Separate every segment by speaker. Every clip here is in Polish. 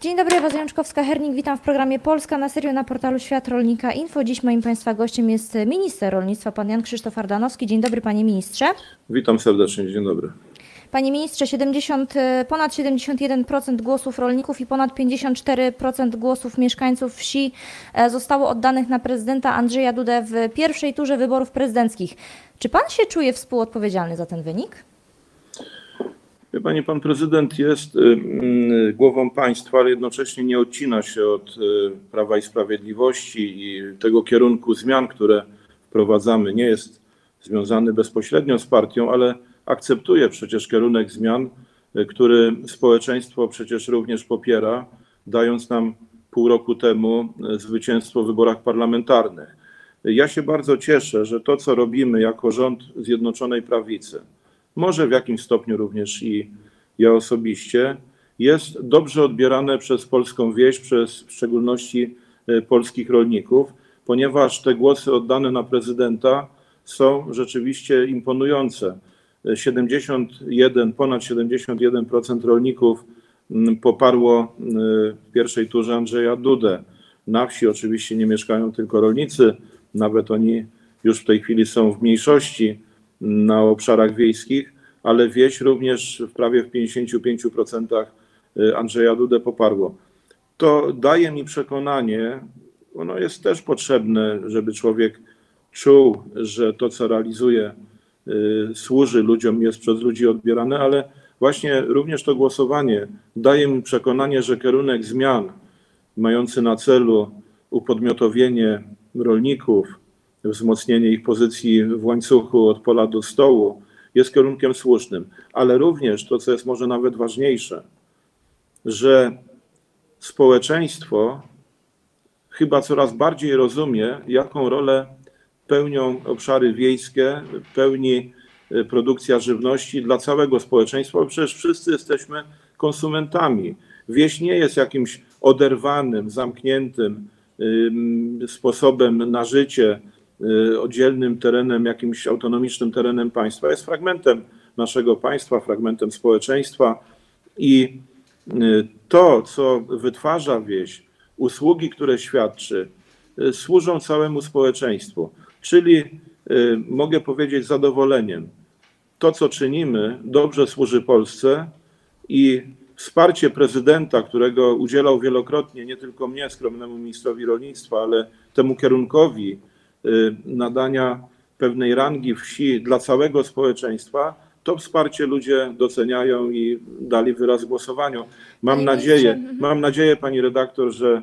Speaker 1: Dzień dobry, Ewa Zajączkowska-Hernik. Witam w programie Polska na serio na portalu Świat Rolnika Info. Dziś moim Państwa gościem jest minister rolnictwa, pan Jan Krzysztof Ardanowski. Dzień dobry, panie ministrze.
Speaker 2: Witam serdecznie, dzień dobry.
Speaker 1: Panie ministrze, 70, ponad 71% głosów rolników i ponad 54% głosów mieszkańców wsi e, zostało oddanych na prezydenta Andrzeja Dudę w pierwszej turze wyborów prezydenckich. Czy pan się czuje współodpowiedzialny za ten wynik?
Speaker 2: Wie pani, pan prezydent jest y, y, głową państwa, ale jednocześnie nie odcina się od y, Prawa i Sprawiedliwości i tego kierunku zmian, które wprowadzamy. Nie jest związany bezpośrednio z partią, ale akceptuje przecież kierunek zmian, który społeczeństwo przecież również popiera, dając nam pół roku temu zwycięstwo w wyborach parlamentarnych. Ja się bardzo cieszę, że to, co robimy jako rząd Zjednoczonej Prawicy, może w jakimś stopniu również i ja osobiście, jest dobrze odbierane przez polską wieś, przez w szczególności e, polskich rolników, ponieważ te głosy oddane na prezydenta są rzeczywiście imponujące. 71, ponad 71% rolników mm, poparło e, w pierwszej turze Andrzeja Dudę. Na wsi oczywiście nie mieszkają tylko rolnicy, nawet oni już w tej chwili są w mniejszości na obszarach wiejskich, ale wieś również w prawie w 55% y, Andrzeja Dudę poparło. To daje mi przekonanie, ono jest też potrzebne, żeby człowiek czuł, że to, co realizuje, y, służy ludziom, jest przez ludzi odbierane, ale właśnie również to głosowanie daje mi przekonanie, że kierunek zmian mający na celu upodmiotowienie rolników, wzmocnienie ich pozycji w łańcuchu od pola do stołu jest kierunkiem słusznym, ale również to, co jest może nawet ważniejsze, że społeczeństwo chyba coraz bardziej rozumie, jaką rolę pełnią obszary wiejskie, pełni e, produkcja żywności dla całego społeczeństwa, bo przecież wszyscy jesteśmy konsumentami. Wieś nie jest jakimś oderwanym, zamkniętym sposobem na życie, Y, oddzielnym terenem, jakimś autonomicznym terenem państwa. Jest fragmentem naszego państwa, fragmentem społeczeństwa i y, to, co wytwarza wieś, usługi, które świadczy, y, służą całemu społeczeństwu. Czyli mogę powiedzieć z zadowoleniem, to, co czynimy, dobrze służy Polsce i wsparcie prezydenta, którego udzielał wielokrotnie nie tylko mnie, skromnemu ministrowi rolnictwa, ale temu kierunkowi, Y, nadania pewnej rangi wsi dla całego społeczeństwa, to wsparcie ludzie doceniają i dali wyraz głosowaniu. Mam nadzieję, mhm. mam nadzieję, pani redaktor, że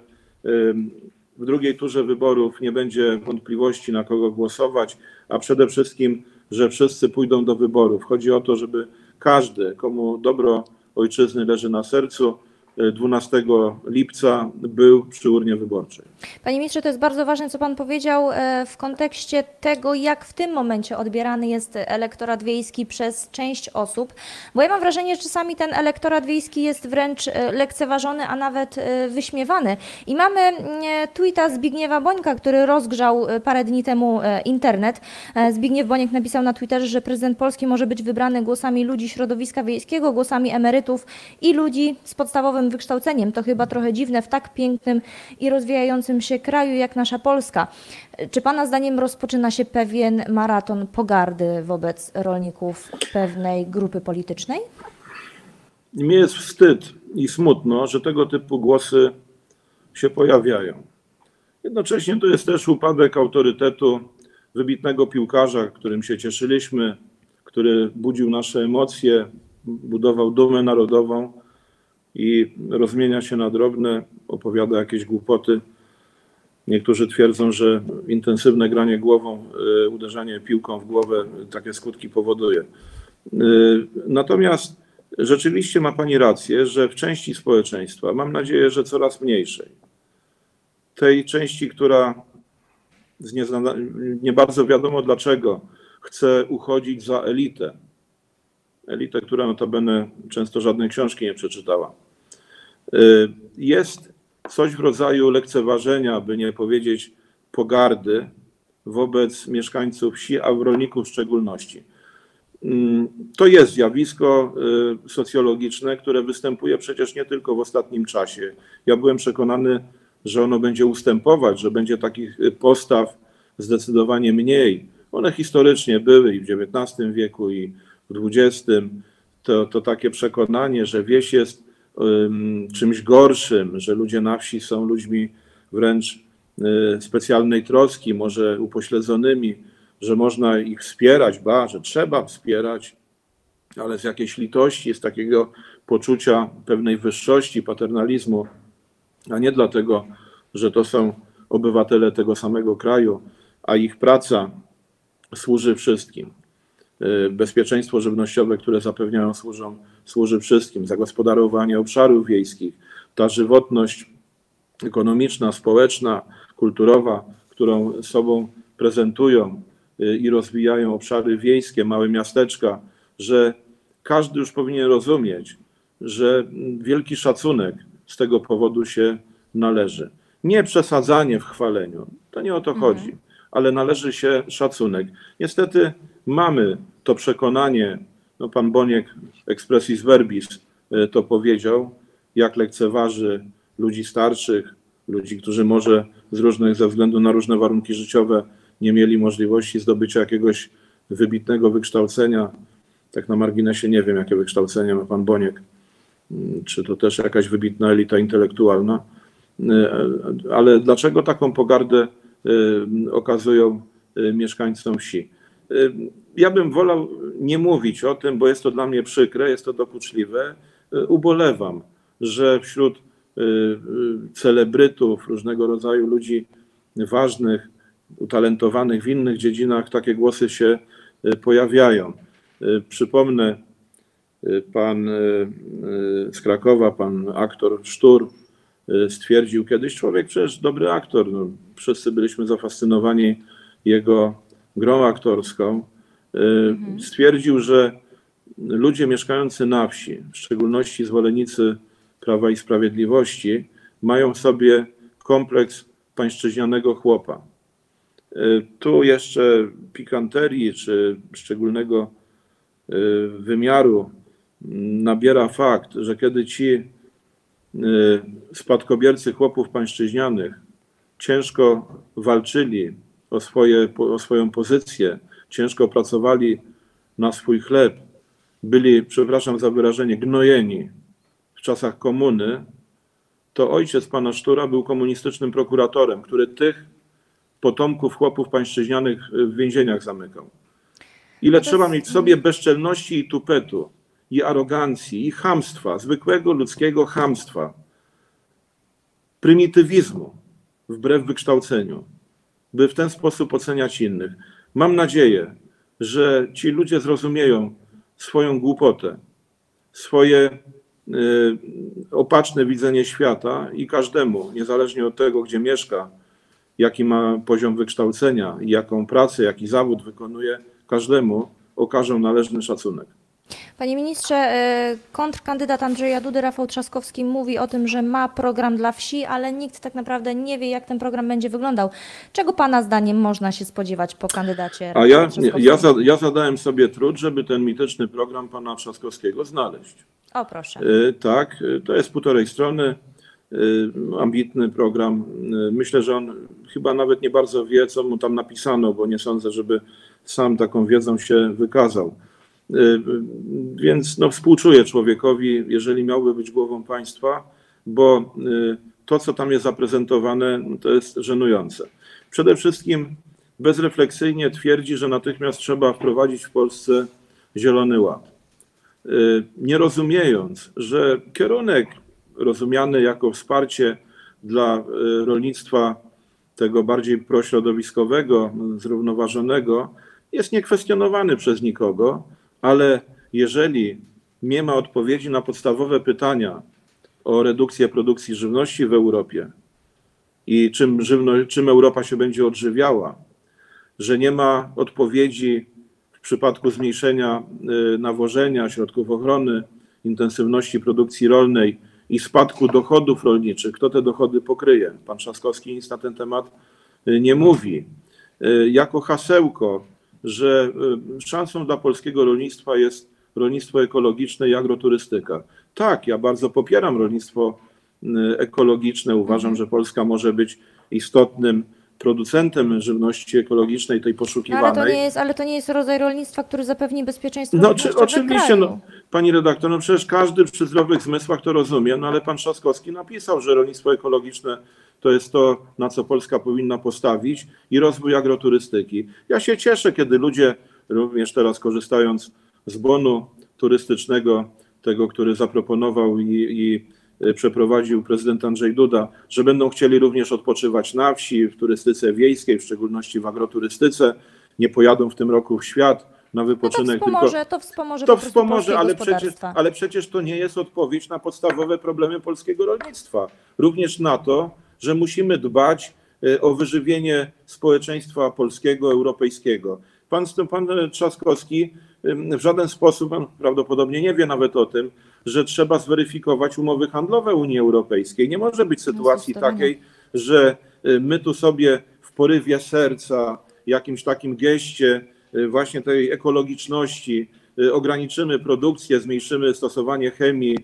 Speaker 2: w drugiej turze wyborów nie będzie wątpliwości, na kogo głosować, a przede wszystkim, że wszyscy pójdą do wyborów. Chodzi o to, żeby każdy, komu dobro ojczyzny leży na sercu, 12 lipca był przy urnie wyborczej.
Speaker 1: Panie ministrze, to jest bardzo ważne, co pan powiedział e, w kontekście tego, jak w tym momencie odbierany jest elektorat wiejski przez część osób, bo ja mam wrażenie, że czasami ten elektorat wiejski jest wręcz e, lekceważony, a nawet e, wyśmiewany. I mamy tweeta Zbigniewa Bońka, który rozgrzał parę dni temu internet. Zbigniew Boniek napisał na Twitterze, że prezydent Polski może być wybrany głosami ludzi środowiska wiejskiego, głosami emerytów i ludzi z podstawowym wykształceniem. To chyba trochę dziwne w tak pięknym i rozwijającym się kraju jak nasza Polska. Czy Pana zdaniem rozpoczyna się pewien maraton pogardy wobec rolników pewnej grupy politycznej?
Speaker 2: Mnie jest wstyd i smutno, że tego typu głosy się pojawiają. Jednocześnie to jest też upadek autorytetu wybitnego piłkarza, którym się cieszyliśmy, który budził nasze emocje, budował dumę narodową i rozmienia się na drobne, opowiada jakieś głupoty. Niektórzy twierdzą, że intensywne granie głową, y, uderzanie piłką w głowę takie skutki powoduje. Y, natomiast rzeczywiście ma Pani rację, że w części społeczeństwa, mam nadzieję, że coraz mniejszej, tej części, która nie, nie bardzo wiadomo dlaczego chce uchodzić za elitę, elitę, która notabene często żadnej książki nie przeczytała, jest coś w rodzaju lekceważenia, by nie powiedzieć pogardy wobec mieszkańców wsi, a rolników w szczególności. mm, to jest zjawisko y, socjologiczne, które występuje przecież nie tylko w ostatnim czasie. Ja byłem przekonany, że ono będzie ustępować, że będzie takich y, postaw zdecydowanie mniej. One historycznie były i w XIX wieku, i w XX. To, to takie przekonanie, że wieś jest czymś gorszym, że ludzie na wsi są ludźmi wręcz y, specjalnej troski, może upośledzonymi, że można ich wspierać, ba, że trzeba wspierać, ale z jakiejś litości, z takiego poczucia pewnej wyższości, paternalizmu, a nie dlatego, że to są obywatele tego samego kraju, a ich praca służy wszystkim. Y, Bezpieczeństwo żywnościowe, które zapewniają, służą, służy wszystkim. Zagospodarowanie obszarów wiejskich, ta żywotność ekonomiczna, społeczna, kulturowa, którą sobą prezentują y, i rozwijają obszary wiejskie, małe miasteczka, że każdy już powinien rozumieć, że wielki szacunek z tego powodu się należy. Nie przesadzanie w chwaleniu, to nie o to chodzi, ale należy się szacunek. Niestety mamy to przekonanie, no pan Boniek expressis verbis y, to powiedział, jak lekceważy ludzi starszych, ludzi, którzy może z różnych, ze względu na różne warunki życiowe nie mieli możliwości zdobycia jakiegoś wybitnego wykształcenia. Tak na marginesie nie wiem, jakie wykształcenie ma pan Boniek. Mm, Czy to też jakaś wybitna elita intelektualna. Y, Ale dlaczego taką pogardę y, okazują mieszkańcom wsi? Ja bym wolał nie mówić o tym, bo jest to dla mnie przykre, jest to dokuczliwe. Y, Ubolewam, że wśród y, y, celebrytów, różnego rodzaju ludzi ważnych, utalentowanych w innych dziedzinach, takie głosy się pojawiają. Przypomnę, pan z Krakowa, pan aktor Sztur stwierdził kiedyś, człowiek przecież dobry aktor, no, wszyscy byliśmy zafascynowani jego grą aktorską, y, stwierdził, że ludzie mieszkający na wsi, w szczególności zwolennicy Prawa i Sprawiedliwości, mają w sobie kompleks pańszczyźnianego chłopa. Y, Tu jeszcze pikanterii czy szczególnego y, wymiaru mm, nabiera fakt, że kiedy ci spadkobiercy chłopów pańszczyźnianych ciężko walczyli o, swoje, o swoją pozycję, ciężko pracowali na swój chleb, byli, przepraszam za wyrażenie, gnojeni w czasach komuny, to ojciec pana Sztura był komunistycznym prokuratorem, który tych potomków chłopów pańszczyźnianych w więzieniach zamykał. Ile
Speaker 1: to
Speaker 2: trzeba
Speaker 1: jest-
Speaker 2: mieć w sobie bezczelności i tupetu, i arogancji, i chamstwa, zwykłego ludzkiego chamstwa, prymitywizmu, wbrew wykształceniu, by w ten sposób oceniać innych. Mam nadzieję, że ci ludzie zrozumieją swoją głupotę, swoje y, opaczne widzenie świata i każdemu, niezależnie od tego, gdzie mieszka, jaki ma poziom wykształcenia, jaką pracę, jaki zawód wykonuje, każdemu okażą należny szacunek.
Speaker 1: Panie ministrze, e, kontrkandydat Andrzeja Dudy, Rafał Trzaskowski, mówi o tym, że ma program dla wsi, ale nikt tak naprawdę nie wie, jak ten program będzie wyglądał. Czego Pana zdaniem można się spodziewać po kandydacie
Speaker 2: A ja, ja, za, ja zadałem sobie trud, żeby ten mityczny program pana Trzaskowskiego znaleźć.
Speaker 1: O, proszę.
Speaker 2: Y, Tak, y, to jest półtorej strony, ambitny program. Myślę, że on chyba nawet nie bardzo wie, co mu tam napisano, bo nie sądzę, żeby sam taką wiedzą się wykazał. Y, Więc no, współczuję człowiekowi, jeżeli miałby być głową państwa, bo y, to, co tam jest zaprezentowane, to jest żenujące. Przede wszystkim bezrefleksyjnie twierdzi, że natychmiast trzeba wprowadzić w Polsce Zielony Ład y, nie rozumiejąc, że kierunek rozumiany jako wsparcie dla rolnictwa tego bardziej prośrodowiskowego, zrównoważonego, jest niekwestionowany przez nikogo, ale jeżeli nie ma odpowiedzi na podstawowe pytania o redukcję produkcji żywności w Europie i czym, żywno, czym Europa się będzie odżywiała, że nie ma odpowiedzi w przypadku zmniejszenia y, nawożenia, środków ochrony, intensywności produkcji rolnej i spadku dochodów rolniczych, kto te dochody pokryje? Pan Trzaskowski nic na ten temat y, nie mówi. Y, Jako hasełko, że y, szansą dla polskiego rolnictwa jest rolnictwo ekologiczne i agroturystyka. Tak, ja bardzo popieram rolnictwo y, ekologiczne. Uważam, że Polska może być istotnym producentem żywności ekologicznej, tej
Speaker 1: No,
Speaker 2: poszukiwanej.
Speaker 1: ale, to nie jest, ale to nie jest rodzaj rolnictwa, który zapewni bezpieczeństwo
Speaker 2: No, czy, oczywiście, no, pani redaktor, no przecież każdy przy zdrowych zmysłach to rozumie, no ale pan Trzaskowski napisał, że rolnictwo ekologiczne to jest to, na co Polska powinna postawić i rozwój agroturystyki. Ja się cieszę, kiedy ludzie, również teraz korzystając z bonu turystycznego, tego, który zaproponował i, i e, przeprowadził prezydent Andrzej Duda, że będą chcieli również odpoczywać na wsi, w turystyce wiejskiej, w szczególności w agroturystyce, nie pojadą w tym roku w świat na
Speaker 1: No to
Speaker 2: wypoczynek, tylko
Speaker 1: wspomoże, to wspomoże
Speaker 2: to wspomoże, ale przecież, ale przecież to nie jest odpowiedź na podstawowe problemy polskiego rolnictwa. Również na to, że musimy dbać e, o wyżywienie społeczeństwa polskiego, europejskiego. Pan, pan Trzaskowski w żaden sposób, prawdopodobnie nie wie nawet o tym, że trzeba zweryfikować umowy handlowe Unii Europejskiej. Nie może być sytuacji takiej, że e, my tu sobie w porywie serca, jakimś takim geście e, właśnie tej ekologiczności ograniczymy produkcję, zmniejszymy stosowanie chemii,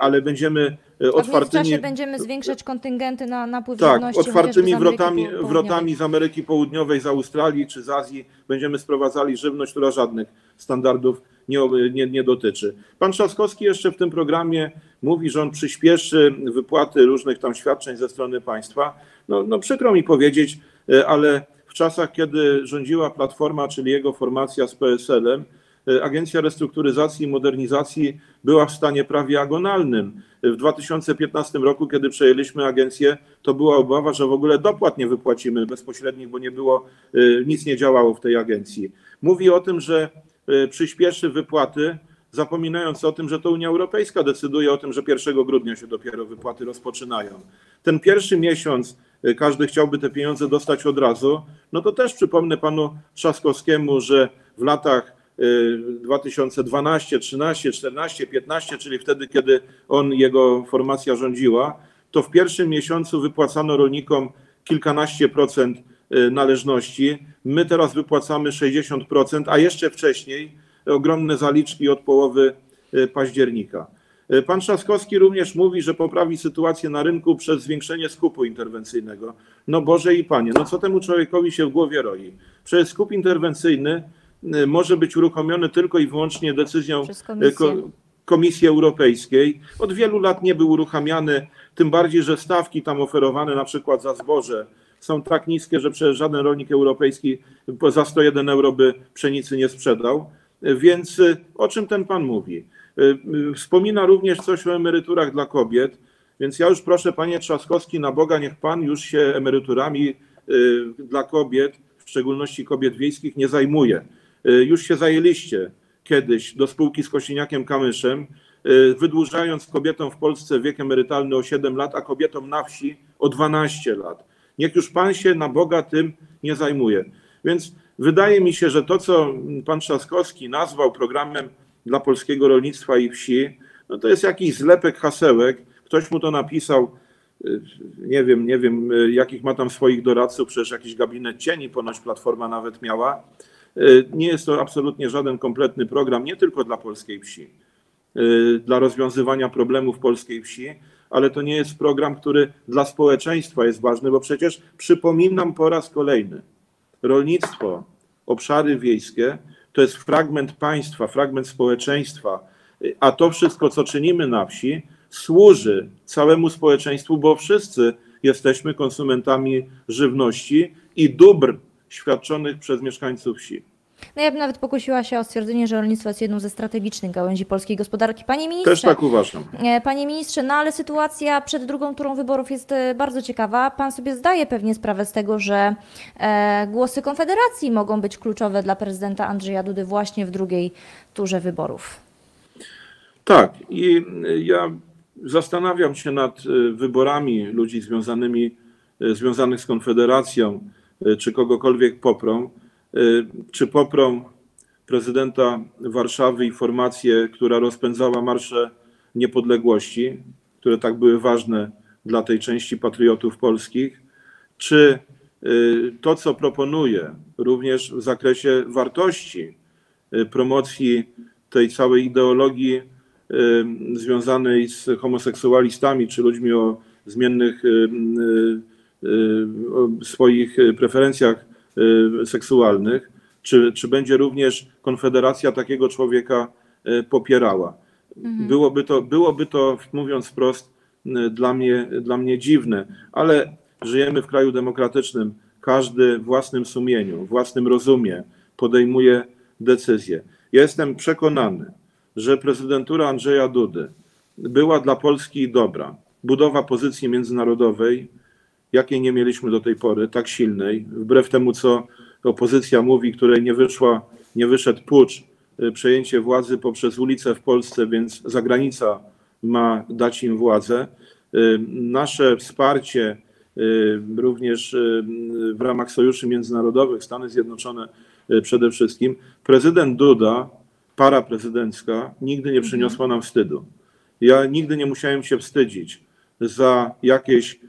Speaker 2: ale będziemy y,
Speaker 1: A w
Speaker 2: otwartymi,
Speaker 1: będziemy zwiększać kontyngenty na napływ
Speaker 2: tak, otwartymi
Speaker 1: z
Speaker 2: wrotami,
Speaker 1: Południowej.
Speaker 2: wrotami z Ameryki Południowej, z Australii czy z Azji będziemy sprowadzali żywność, która żadnych standardów nie, nie, nie dotyczy. Pan Trzaskowski jeszcze w tym programie mówi, że on przyspieszy wypłaty różnych tam świadczeń ze strony państwa. No, no przykro mi powiedzieć, y, ale w czasach, kiedy rządziła Platforma, czyli jego formacja z PSL-em, y, Agencja Restrukturyzacji i Modernizacji była w stanie prawie agonalnym. W 2015 roku, kiedy przejęliśmy agencję, to była obawa, że w ogóle dopłat nie wypłacimy bezpośrednich, bo nie było, y, nic nie działało w tej agencji. Mówi o tym, że y, przyspieszy wypłaty, zapominając o tym, że to Unia Europejska decyduje o tym, że 1 grudnia się dopiero wypłaty rozpoczynają. Ten pierwszy miesiąc y, każdy chciałby te pieniądze dostać od razu, no to też przypomnę panu Trzaskowskiemu, że w latach 2012, 13, 14, 15, czyli wtedy, kiedy on, jego formacja rządziła, to w pierwszym miesiącu wypłacano rolnikom kilkanaście procent y, należności. My teraz wypłacamy 60%, a jeszcze wcześniej ogromne zaliczki od połowy y, października. Y, Pan Trzaskowski również mówi, że poprawi sytuację na rynku przez zwiększenie skupu interwencyjnego. No Boże i Panie, no co temu człowiekowi się w głowie roi? Przecież skup interwencyjny może być uruchomiony tylko i wyłącznie decyzją y, ko- Komisji Europejskiej. Od wielu lat nie był uruchamiany, tym bardziej, że stawki tam oferowane na przykład za zboże są tak niskie, że przecież żaden rolnik europejski za 101 euro by pszenicy nie sprzedał. Więc y, o czym ten pan mówi? Y, y, Wspomina również coś o emeryturach dla kobiet, więc ja już proszę panie Trzaskowski, na Boga niech pan już się emeryturami y, dla kobiet, w szczególności kobiet wiejskich, nie zajmuje. Y, Już się zajęliście kiedyś do spółki z Kosiniakiem Kamyszem, y, wydłużając kobietom w Polsce wiek emerytalny o 7 lat, a kobietom na wsi o 12 lat. Niech już pan się na Boga tym nie zajmuje. Więc wydaje mi się, że to, co pan Trzaskowski nazwał programem dla polskiego rolnictwa i wsi, no to jest jakiś zlepek hasełek. Ktoś mu to napisał, y, nie wiem, nie wiem, jakich ma tam swoich doradców, przecież jakiś gabinet cieni ponoć Platforma nawet miała. Y, Nie jest to absolutnie żaden kompletny program, nie tylko dla polskiej wsi, y, dla rozwiązywania problemów polskiej wsi, ale to nie jest program, który dla społeczeństwa jest ważny, bo przecież przypominam po raz kolejny, rolnictwo, obszary wiejskie to jest fragment państwa, fragment społeczeństwa, a to wszystko, co czynimy na wsi, służy całemu społeczeństwu, bo wszyscy jesteśmy konsumentami żywności i dóbr świadczonych przez mieszkańców wsi.
Speaker 1: No ja bym nawet pokusiła się o stwierdzenie, że rolnictwo jest jedną ze strategicznych gałęzi polskiej gospodarki. Panie ministrze,
Speaker 2: Też tak uważam.
Speaker 1: E, Panie ministrze, no ale sytuacja przed drugą turą wyborów jest e, bardzo ciekawa. Pan sobie zdaje pewnie sprawę z tego, że e, głosy Konfederacji mogą być kluczowe dla prezydenta Andrzeja Dudy właśnie w drugiej turze wyborów.
Speaker 2: Tak, i ja zastanawiam się nad wyborami ludzi związanymi, związanych z Konfederacją, czy kogokolwiek poprą, y, czy poprą prezydenta Warszawy i formację, która rozpędzała marsze niepodległości, które tak były ważne dla tej części patriotów polskich, czy y, to, co proponuje, również w zakresie wartości y, promocji tej całej ideologii y, związanej z homoseksualistami czy ludźmi o zmiennych y, y, y, o swoich preferencjach y, seksualnych, czy, czy będzie również Konfederacja takiego człowieka y, popierała. Byłoby to, byłoby to, mówiąc wprost, y, dla mnie, dla mnie dziwne, ale żyjemy w kraju demokratycznym. Każdy w własnym sumieniu, własnym rozumie podejmuje decyzje. Ja jestem przekonany, że prezydentura Andrzeja Dudy była dla Polski dobra. Budowa pozycji międzynarodowej, jakiej nie mieliśmy do tej pory, tak silnej, wbrew temu, co opozycja mówi, której nie wyszła, nie wyszedł pucz, y, przejęcie władzy poprzez ulicę w Polsce, więc zagranica ma dać im władzę. Y, Nasze wsparcie y, również w ramach sojuszy międzynarodowych, Stany Zjednoczone przede wszystkim, prezydent Duda, para prezydencka, nigdy nie przyniosła nam wstydu. Ja nigdy nie musiałem się wstydzić za jakieś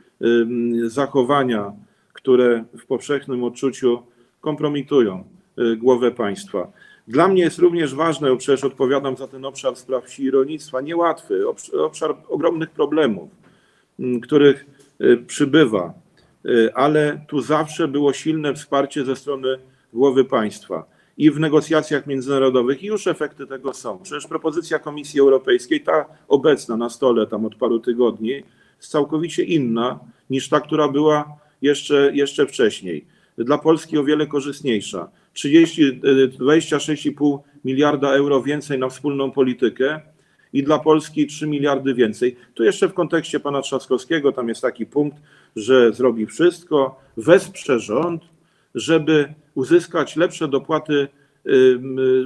Speaker 2: zachowania, które w powszechnym odczuciu kompromitują y, głowę państwa. Dla mnie jest również ważne, bo przecież odpowiadam za ten obszar spraw wsi i rolnictwa, niełatwy, obsz- obszar ogromnych problemów, m, których y, przybywa, Y, ale tu zawsze było silne wsparcie ze strony głowy państwa i w negocjacjach międzynarodowych i już efekty tego są. Przecież propozycja Komisji Europejskiej, ta obecna na stole tam od paru tygodni, całkowicie inna niż ta, która była jeszcze, jeszcze wcześniej. Dla Polski o wiele korzystniejsza. 30, y, 26,5 miliarda euro więcej na wspólną politykę i dla Polski 3 miliardy więcej. Tu jeszcze w kontekście pana Trzaskowskiego, tam jest taki punkt, że zrobi wszystko, wesprze rząd, żeby uzyskać lepsze dopłaty, y,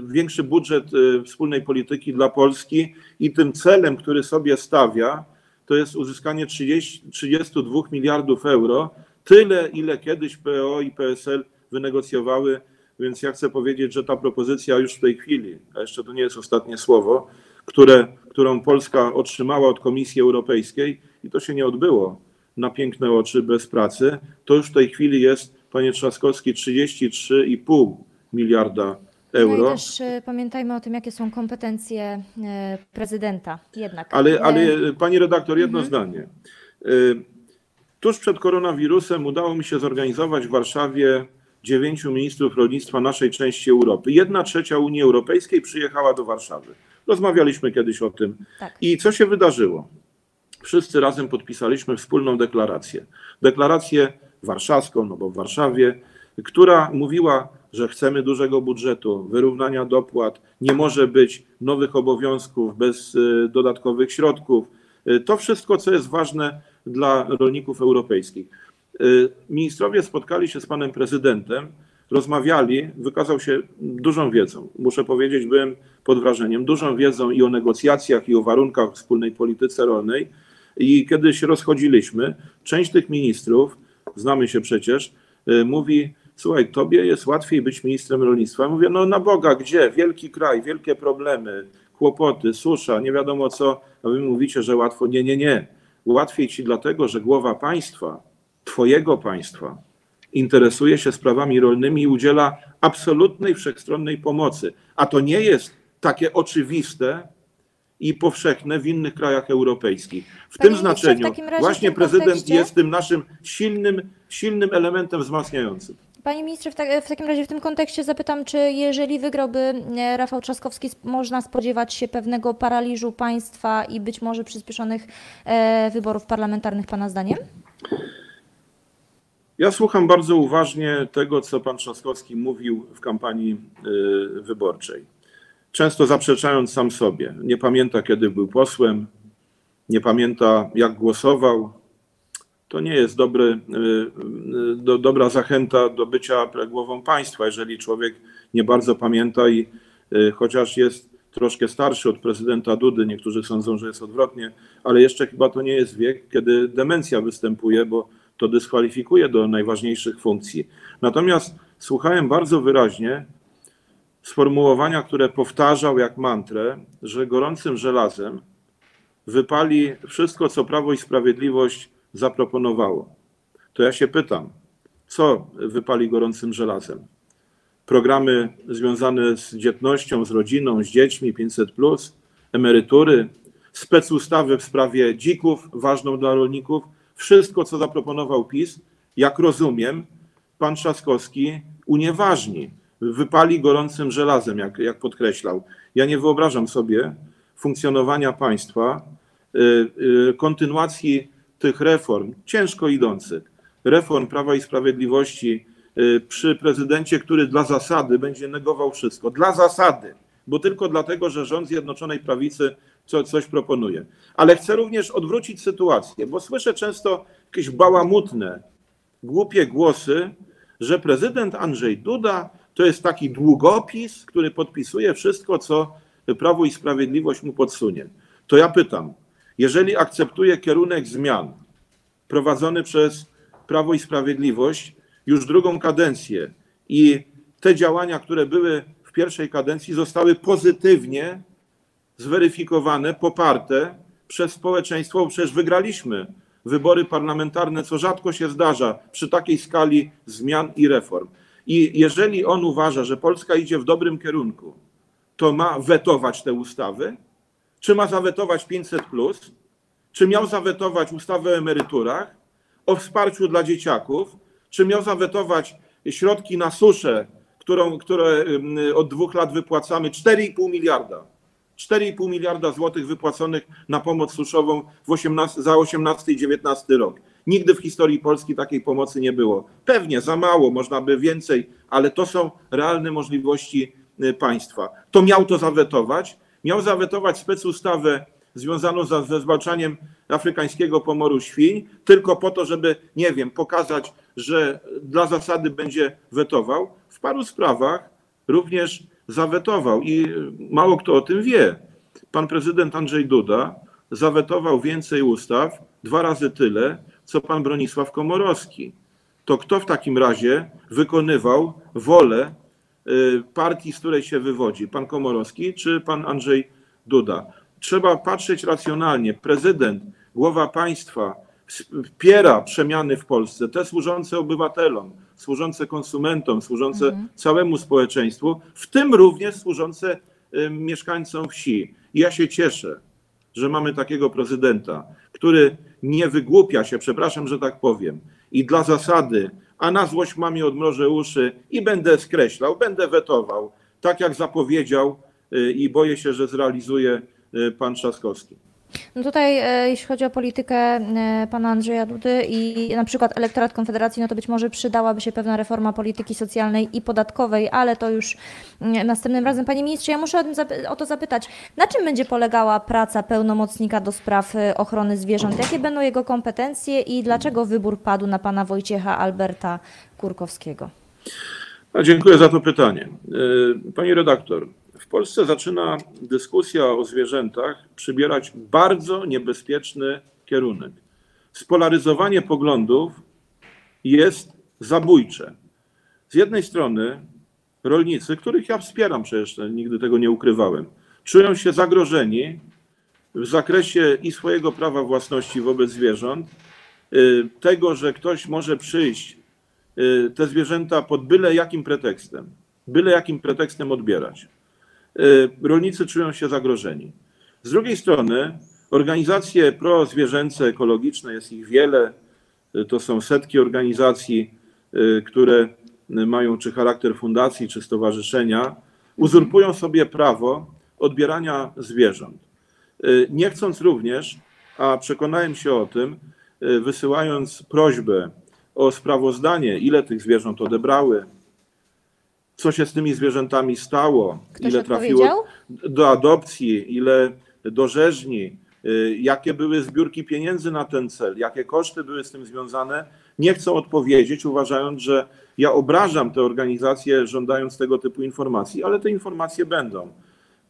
Speaker 2: większy budżet y, wspólnej polityki dla Polski i tym celem, który sobie stawia, to jest uzyskanie 30, 32 miliardów euro, tyle ile kiedyś PO i PSL wynegocjowały, więc ja chcę powiedzieć, że ta propozycja już w tej chwili, a jeszcze to nie jest ostatnie słowo, które, którą Polska otrzymała od Komisji Europejskiej i to się nie odbyło na piękne oczy bez pracy, to już w tej chwili jest, panie Trzaskowski, 33,5 miliarda
Speaker 1: No
Speaker 2: euro.
Speaker 1: i też y, pamiętajmy o tym, jakie są kompetencje y, prezydenta jednak.
Speaker 2: Ale,
Speaker 1: Y,
Speaker 2: ale pani redaktor, jedno zdanie. Y, Tuż przed koronawirusem udało mi się zorganizować w Warszawie dziewięciu ministrów rolnictwa naszej części Europy. Jedna trzecia Unii Europejskiej przyjechała do Warszawy. Rozmawialiśmy kiedyś o tym.
Speaker 1: Tak.
Speaker 2: I co się wydarzyło? Wszyscy razem podpisaliśmy wspólną deklarację. Deklarację warszawską, no bo w Warszawie, która mówiła, że chcemy dużego budżetu, wyrównania dopłat, nie może być nowych obowiązków bez y, dodatkowych środków. Y, To wszystko, co jest ważne dla rolników europejskich. Y, Ministrowie spotkali się z panem prezydentem, rozmawiali, wykazał się dużą wiedzą. Muszę powiedzieć, byłem pod wrażeniem, dużą wiedzą i o negocjacjach, i o warunkach wspólnej polityce rolnej. I kiedy się rozchodziliśmy, część tych ministrów, znamy się przecież, mówi: Słuchaj, tobie jest łatwiej być ministrem rolnictwa. Ja mówię: No na Boga, gdzie? Wielki kraj, wielkie problemy, kłopoty, susza, nie wiadomo co. A wy mówicie, że łatwo. Nie, nie, nie. Łatwiej ci dlatego, że głowa państwa, twojego państwa, interesuje się sprawami rolnymi i udziela absolutnej, wszechstronnej pomocy. A to nie jest takie oczywiste i powszechne w innych krajach europejskich. W
Speaker 1: Panie
Speaker 2: tym
Speaker 1: w
Speaker 2: znaczeniu
Speaker 1: takim razie w
Speaker 2: właśnie
Speaker 1: tym
Speaker 2: prezydent
Speaker 1: kontekście-
Speaker 2: jest tym naszym silnym, silnym elementem wzmacniającym.
Speaker 1: Panie ministrze, w, w takim razie w tym kontekście zapytam, czy jeżeli wygrałby e, Rafał Trzaskowski, można spodziewać się pewnego paraliżu państwa i być może przyspieszonych e, wyborów parlamentarnych, Pana zdaniem?
Speaker 2: Ja słucham bardzo uważnie tego, co pan Trzaskowski mówił w kampanii y, wyborczej. Często zaprzeczając sam sobie. Nie pamięta, kiedy był posłem, nie pamięta, jak głosował. To nie jest dobry, y, y, do, dobra zachęta do bycia głową państwa, jeżeli człowiek nie bardzo pamięta i y, chociaż jest troszkę starszy od prezydenta Dudy, niektórzy sądzą, że jest odwrotnie, ale jeszcze chyba to nie jest wiek, kiedy demencja występuje, bo to dyskwalifikuje do najważniejszych funkcji. Natomiast słuchałem bardzo wyraźnie sformułowania, które powtarzał jak mantrę, że gorącym żelazem wypali wszystko, co Prawo i Sprawiedliwość zaproponowało. To ja się pytam, co wypali gorącym żelazem? Programy związane z dzietnością, z rodziną, z dziećmi, 500, emerytury, specustawy w sprawie dzików, ważną dla rolników. Wszystko, co zaproponował PiS, jak rozumiem, pan Trzaskowski unieważni, wypali gorącym żelazem, jak, jak podkreślał. Ja nie wyobrażam sobie funkcjonowania państwa, y, y, kontynuacji tych reform, ciężko idących, reform Prawa i Sprawiedliwości y, przy prezydencie, który dla zasady będzie negował wszystko. Dla zasady, bo tylko dlatego, że rząd Zjednoczonej Prawicy co, coś proponuje. Ale chcę również odwrócić sytuację, bo słyszę często jakieś bałamutne, głupie głosy, że prezydent Andrzej Duda to jest taki długopis, który podpisuje wszystko, co Prawo i Sprawiedliwość mu podsunie. To ja pytam, jeżeli akceptuje kierunek zmian prowadzony przez Prawo i Sprawiedliwość już drugą kadencję i te działania, które były w pierwszej kadencji, zostały pozytywnie zweryfikowane, poparte przez społeczeństwo, bo przecież wygraliśmy wybory parlamentarne, co rzadko się zdarza przy takiej skali zmian i reform. I jeżeli on uważa, że Polska idzie w dobrym kierunku, to ma wetować te ustawy? Czy ma zawetować 500, czy miał zawetować ustawę o emeryturach, o wsparciu dla dzieciaków, czy miał zawetować środki na suszę, którą, które ym, od dwóch lat wypłacamy 4,5 miliarda. 4,5 miliarda złotych wypłaconych na pomoc suszową w 18, za 18 i 19 rok. Nigdy w historii Polski takiej pomocy nie było. Pewnie za mało, można by więcej, ale to są realne możliwości y, państwa. To miał to zawetować. Miał zawetować specustawę związaną za- ze zwalczaniem afrykańskiego pomoru świń, tylko po to, żeby, nie wiem, pokazać, że dla zasady będzie wetował. W paru sprawach również zawetował i mało kto o tym wie. Pan prezydent Andrzej Duda zawetował więcej ustaw, dwa razy tyle, co pan Bronisław Komorowski. To kto w takim razie wykonywał wolę y, partii, z której się wywodzi? Pan Komorowski czy pan Andrzej Duda? Trzeba patrzeć racjonalnie. Prezydent, głowa państwa wspiera przemiany w Polsce, te służące obywatelom, służące konsumentom, służące całemu społeczeństwu, w tym również służące y, mieszkańcom wsi. I ja się cieszę, że mamy takiego prezydenta, który nie wygłupia się, przepraszam, że tak powiem, i dla zasady, a na złość mamie odmrożę uszy i będę skreślał, będę wetował, tak jak zapowiedział y, i boję się, że zrealizuje y, pan Trzaskowski.
Speaker 1: No tutaj, e, jeśli chodzi o politykę e, pana Andrzeja Dudy i na przykład elektorat Konfederacji, no to być może przydałaby się pewna reforma polityki socjalnej i podatkowej, ale to już mm, następnym razem. Panie ministrze, ja muszę o, to zapytać. Na czym będzie polegała praca pełnomocnika do spraw e, ochrony zwierząt? Jakie będą jego kompetencje i dlaczego wybór padł na pana Wojciecha Alberta Kurkowskiego?
Speaker 2: A Dziękuję za to pytanie. Pani redaktor, w Polsce zaczyna dyskusja o zwierzętach przybierać bardzo niebezpieczny kierunek. Spolaryzowanie poglądów jest zabójcze. Z jednej strony rolnicy, których ja wspieram przecież, nigdy tego nie ukrywałem, czują się zagrożeni w zakresie i swojego prawa własności wobec zwierząt, y, tego, że ktoś może przyjść y, te zwierzęta pod byle jakim pretekstem, byle jakim pretekstem odbierać. Y, Rolnicy czują się zagrożeni. Z drugiej strony organizacje prozwierzęce, ekologiczne, jest ich wiele, y, to są setki organizacji, y, które mają czy charakter fundacji, czy stowarzyszenia, uzurpują sobie prawo odbierania zwierząt. Nie chcąc również, a przekonałem się o tym, wysyłając prośbę o sprawozdanie, ile tych zwierząt odebrały, co się z tymi zwierzętami stało,
Speaker 1: Ktoś
Speaker 2: ile trafiło do adopcji, ile do rzeźni, y, jakie były zbiórki pieniędzy na ten cel, jakie koszty były z tym związane, nie chcą odpowiedzieć, uważając, że ja obrażam te organizacje, żądając tego typu informacji, ale te informacje będą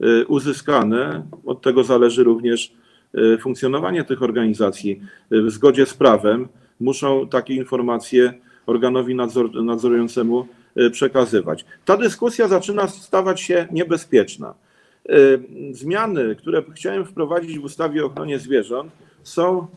Speaker 2: y, uzyskane. Od tego zależy również y, funkcjonowanie tych organizacji. W zgodzie z prawem muszą takie informacje organowi nadzor, nadzorującemu przekazywać. Ta dyskusja zaczyna stawać się niebezpieczna. Y, Zmiany, które chciałem wprowadzić w ustawie o ochronie zwierząt, są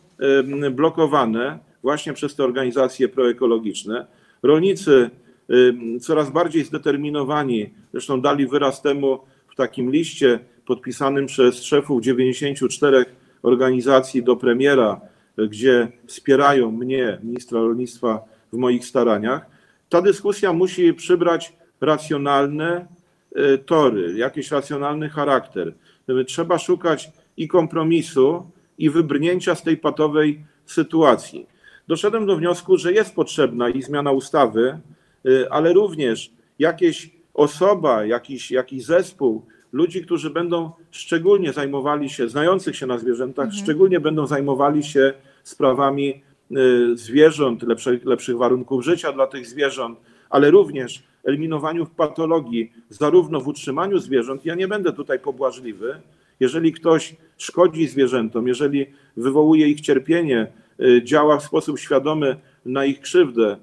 Speaker 2: y, blokowane właśnie przez te organizacje proekologiczne, Rolnicy y, coraz bardziej zdeterminowani, zresztą dali wyraz temu w takim liście podpisanym przez szefów 94 organizacji do premiera, y, gdzie wspierają mnie, ministra rolnictwa, w moich staraniach. Ta dyskusja musi przybrać racjonalne y, tory, jakiś racjonalny charakter. Trzeba szukać i kompromisu, i wybrnięcia z tej patowej sytuacji. Doszedłem do wniosku, że jest potrzebna i zmiana ustawy, y, ale również jakieś osoba, jakiś, jakiś zespół ludzi, którzy będą szczególnie zajmowali się, znających się na zwierzętach, szczególnie będą zajmowali się sprawami zwierząt, lepszych, lepszych warunków życia dla tych zwierząt, ale również eliminowaniu patologii, zarówno w utrzymaniu zwierząt. Ja nie będę tutaj pobłażliwy. Jeżeli ktoś szkodzi zwierzętom, jeżeli wywołuje ich cierpienie, y, działa w sposób świadomy na ich krzywdę,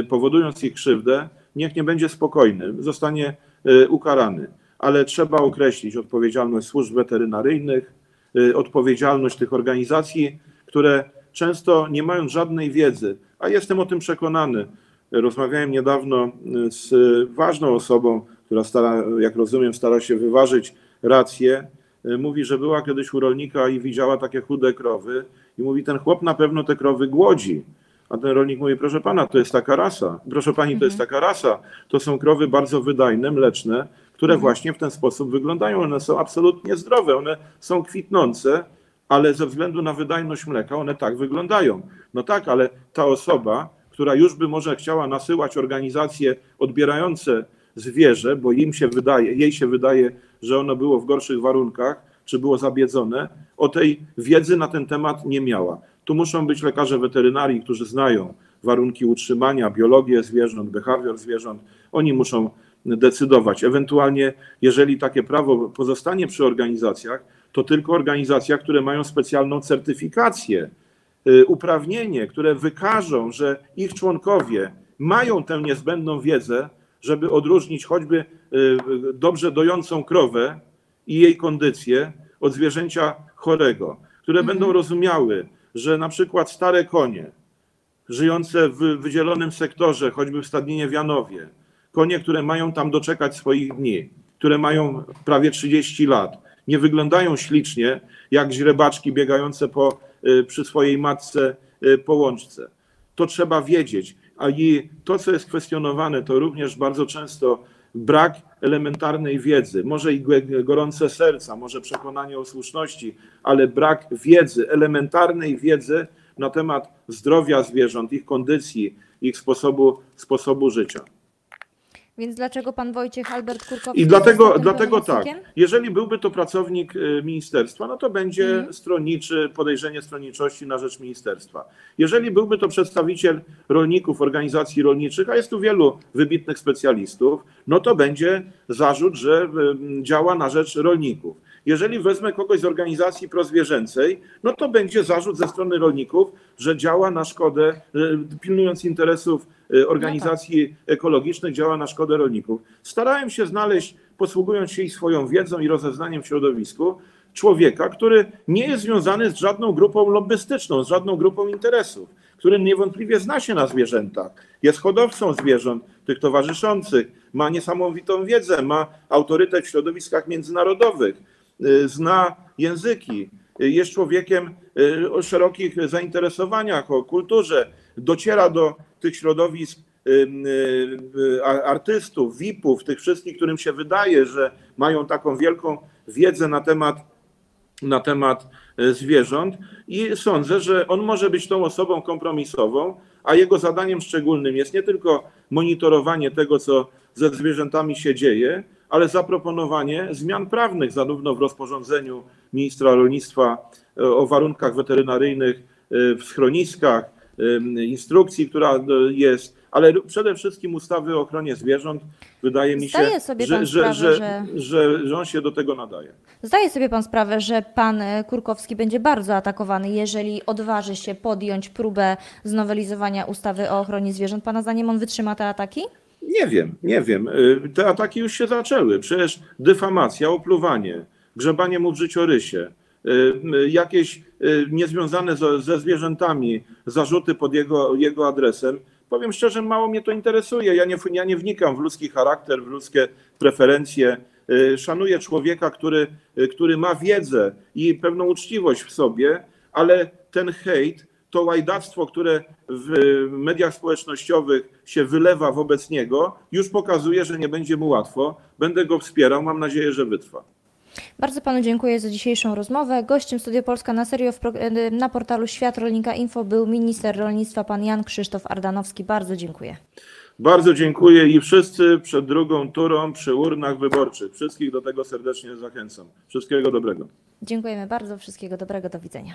Speaker 2: y, powodując ich krzywdę, niech nie będzie spokojny, zostanie y, ukarany. Ale trzeba określić odpowiedzialność służb weterynaryjnych, y, odpowiedzialność tych organizacji, które często nie mają żadnej wiedzy, a jestem o tym przekonany. Rozmawiałem niedawno y, z ważną osobą, która stara, jak rozumiem, stara się wyważyć rację. Y, Mówi, że była kiedyś u rolnika i widziała takie chude krowy i mówi, ten chłop na pewno te krowy głodzi. A ten rolnik mówi, proszę pana, to jest taka rasa. Proszę pani, to jest taka rasa. To są krowy bardzo wydajne, mleczne, które właśnie w ten sposób wyglądają. One są absolutnie zdrowe, one są kwitnące, ale ze względu na wydajność mleka one tak wyglądają. No tak, ale ta osoba, która już by może chciała nasyłać organizacje odbierające zwierzę, bo im się wydaje, jej się wydaje, że ono było w gorszych warunkach, czy było zabiedzone, o tej wiedzy na ten temat nie miała. Tu muszą być lekarze weterynarii, którzy znają warunki utrzymania, biologię zwierząt, behawior zwierząt. Oni muszą decydować. Ewentualnie, jeżeli takie prawo pozostanie przy organizacjach, to tylko organizacjach, które mają specjalną certyfikację, y, uprawnienie, które wykażą, że ich członkowie mają tę niezbędną wiedzę, żeby odróżnić choćby y, dobrze dojącą krowę i jej kondycję od zwierzęcia chorego, które będą rozumiały, że na przykład stare konie, żyjące w wydzielonym sektorze, choćby w stadninie w Janowie, konie, które mają tam doczekać swoich dni, które mają prawie 30 lat, nie wyglądają ślicznie jak źrebaczki biegające po, y, przy swojej matce y, po łączce. To trzeba wiedzieć. A i to, co jest kwestionowane, to również bardzo często brak elementarnej wiedzy, może i gorące serca, może przekonanie o słuszności, ale brak wiedzy, elementarnej wiedzy na temat zdrowia zwierząt, ich kondycji, ich sposobu, sposobu życia.
Speaker 1: Więc dlaczego pan Wojciech Albert Kurkowski
Speaker 2: I dlatego, dlatego tak, jeżeli byłby to pracownik y, ministerstwa, no to będzie
Speaker 1: Mhm.
Speaker 2: stronniczy, podejrzenie stronniczości na rzecz ministerstwa. Jeżeli byłby to przedstawiciel rolników, organizacji rolniczych, a jest tu wielu wybitnych specjalistów, no to będzie zarzut, że y, działa na rzecz rolników. Jeżeli wezmę kogoś z organizacji prozwierzęcej, no to będzie zarzut ze strony rolników, że działa na szkodę, y, pilnując interesów y, organizacji ekologicznych, działa na szkodę rolników. Starałem się znaleźć, posługując się i swoją wiedzą i rozeznaniem w środowisku, człowieka, który nie jest związany z żadną grupą lobbystyczną, z żadną grupą interesów, który niewątpliwie zna się na zwierzętach, jest hodowcą zwierząt, tych towarzyszących, ma niesamowitą wiedzę, ma autorytet w środowiskach międzynarodowych, zna języki, y, jest człowiekiem y, o szerokich zainteresowaniach, o kulturze, dociera do tych środowisk y, y, artystów, VIP-ów, tych wszystkich, którym się wydaje, że mają taką wielką wiedzę na temat na temat zwierząt. I sądzę, że on może być tą osobą kompromisową, a jego zadaniem szczególnym jest nie tylko monitorowanie tego, co ze zwierzętami się dzieje, ale zaproponowanie zmian prawnych zarówno w rozporządzeniu ministra rolnictwa e, o warunkach weterynaryjnych e, w schroniskach, e, instrukcji, która jest, ale przede wszystkim ustawy o ochronie zwierząt. Wydaje mi się, że, że, że,
Speaker 1: że-
Speaker 2: on się do tego nadaje.
Speaker 1: Zdaje sobie pan sprawę, że pan Kurkowski będzie bardzo atakowany, jeżeli odważy się podjąć próbę znowelizowania ustawy o ochronie zwierząt. Pana zdaniem on wytrzyma te ataki?
Speaker 2: Nie wiem, nie wiem. Y, Te ataki już się zaczęły. Przecież dyfamacja, opluwanie, grzebanie mu w życiorysie, y, y, jakieś niezwiązane ze, zwierzętami zarzuty pod jego, jego adresem powiem szczerze, mało mnie to interesuje. Ja nie, ja nie wnikam w ludzki charakter, w ludzkie preferencje. Szanuję człowieka, który, który ma wiedzę i pewną uczciwość w sobie, ale ten hejt, to łajdactwo, które w mediach społecznościowych się wylewa wobec niego, już pokazuje, że nie będzie mu łatwo. Będę go wspierał, mam nadzieję, że wytrwa.
Speaker 1: Bardzo panu dziękuję za dzisiejszą rozmowę. Gościem Studio Polska na serio e, na portalu Świat Rolnika Info był minister rolnictwa pan Jan Krzysztof Ardanowski. Bardzo dziękuję.
Speaker 2: Bardzo dziękuję i wszyscy przed drugą turą przy urnach wyborczych. Wszystkich do tego serdecznie zachęcam. Wszystkiego dobrego.
Speaker 1: Dziękujemy bardzo. Wszystkiego dobrego. Do widzenia.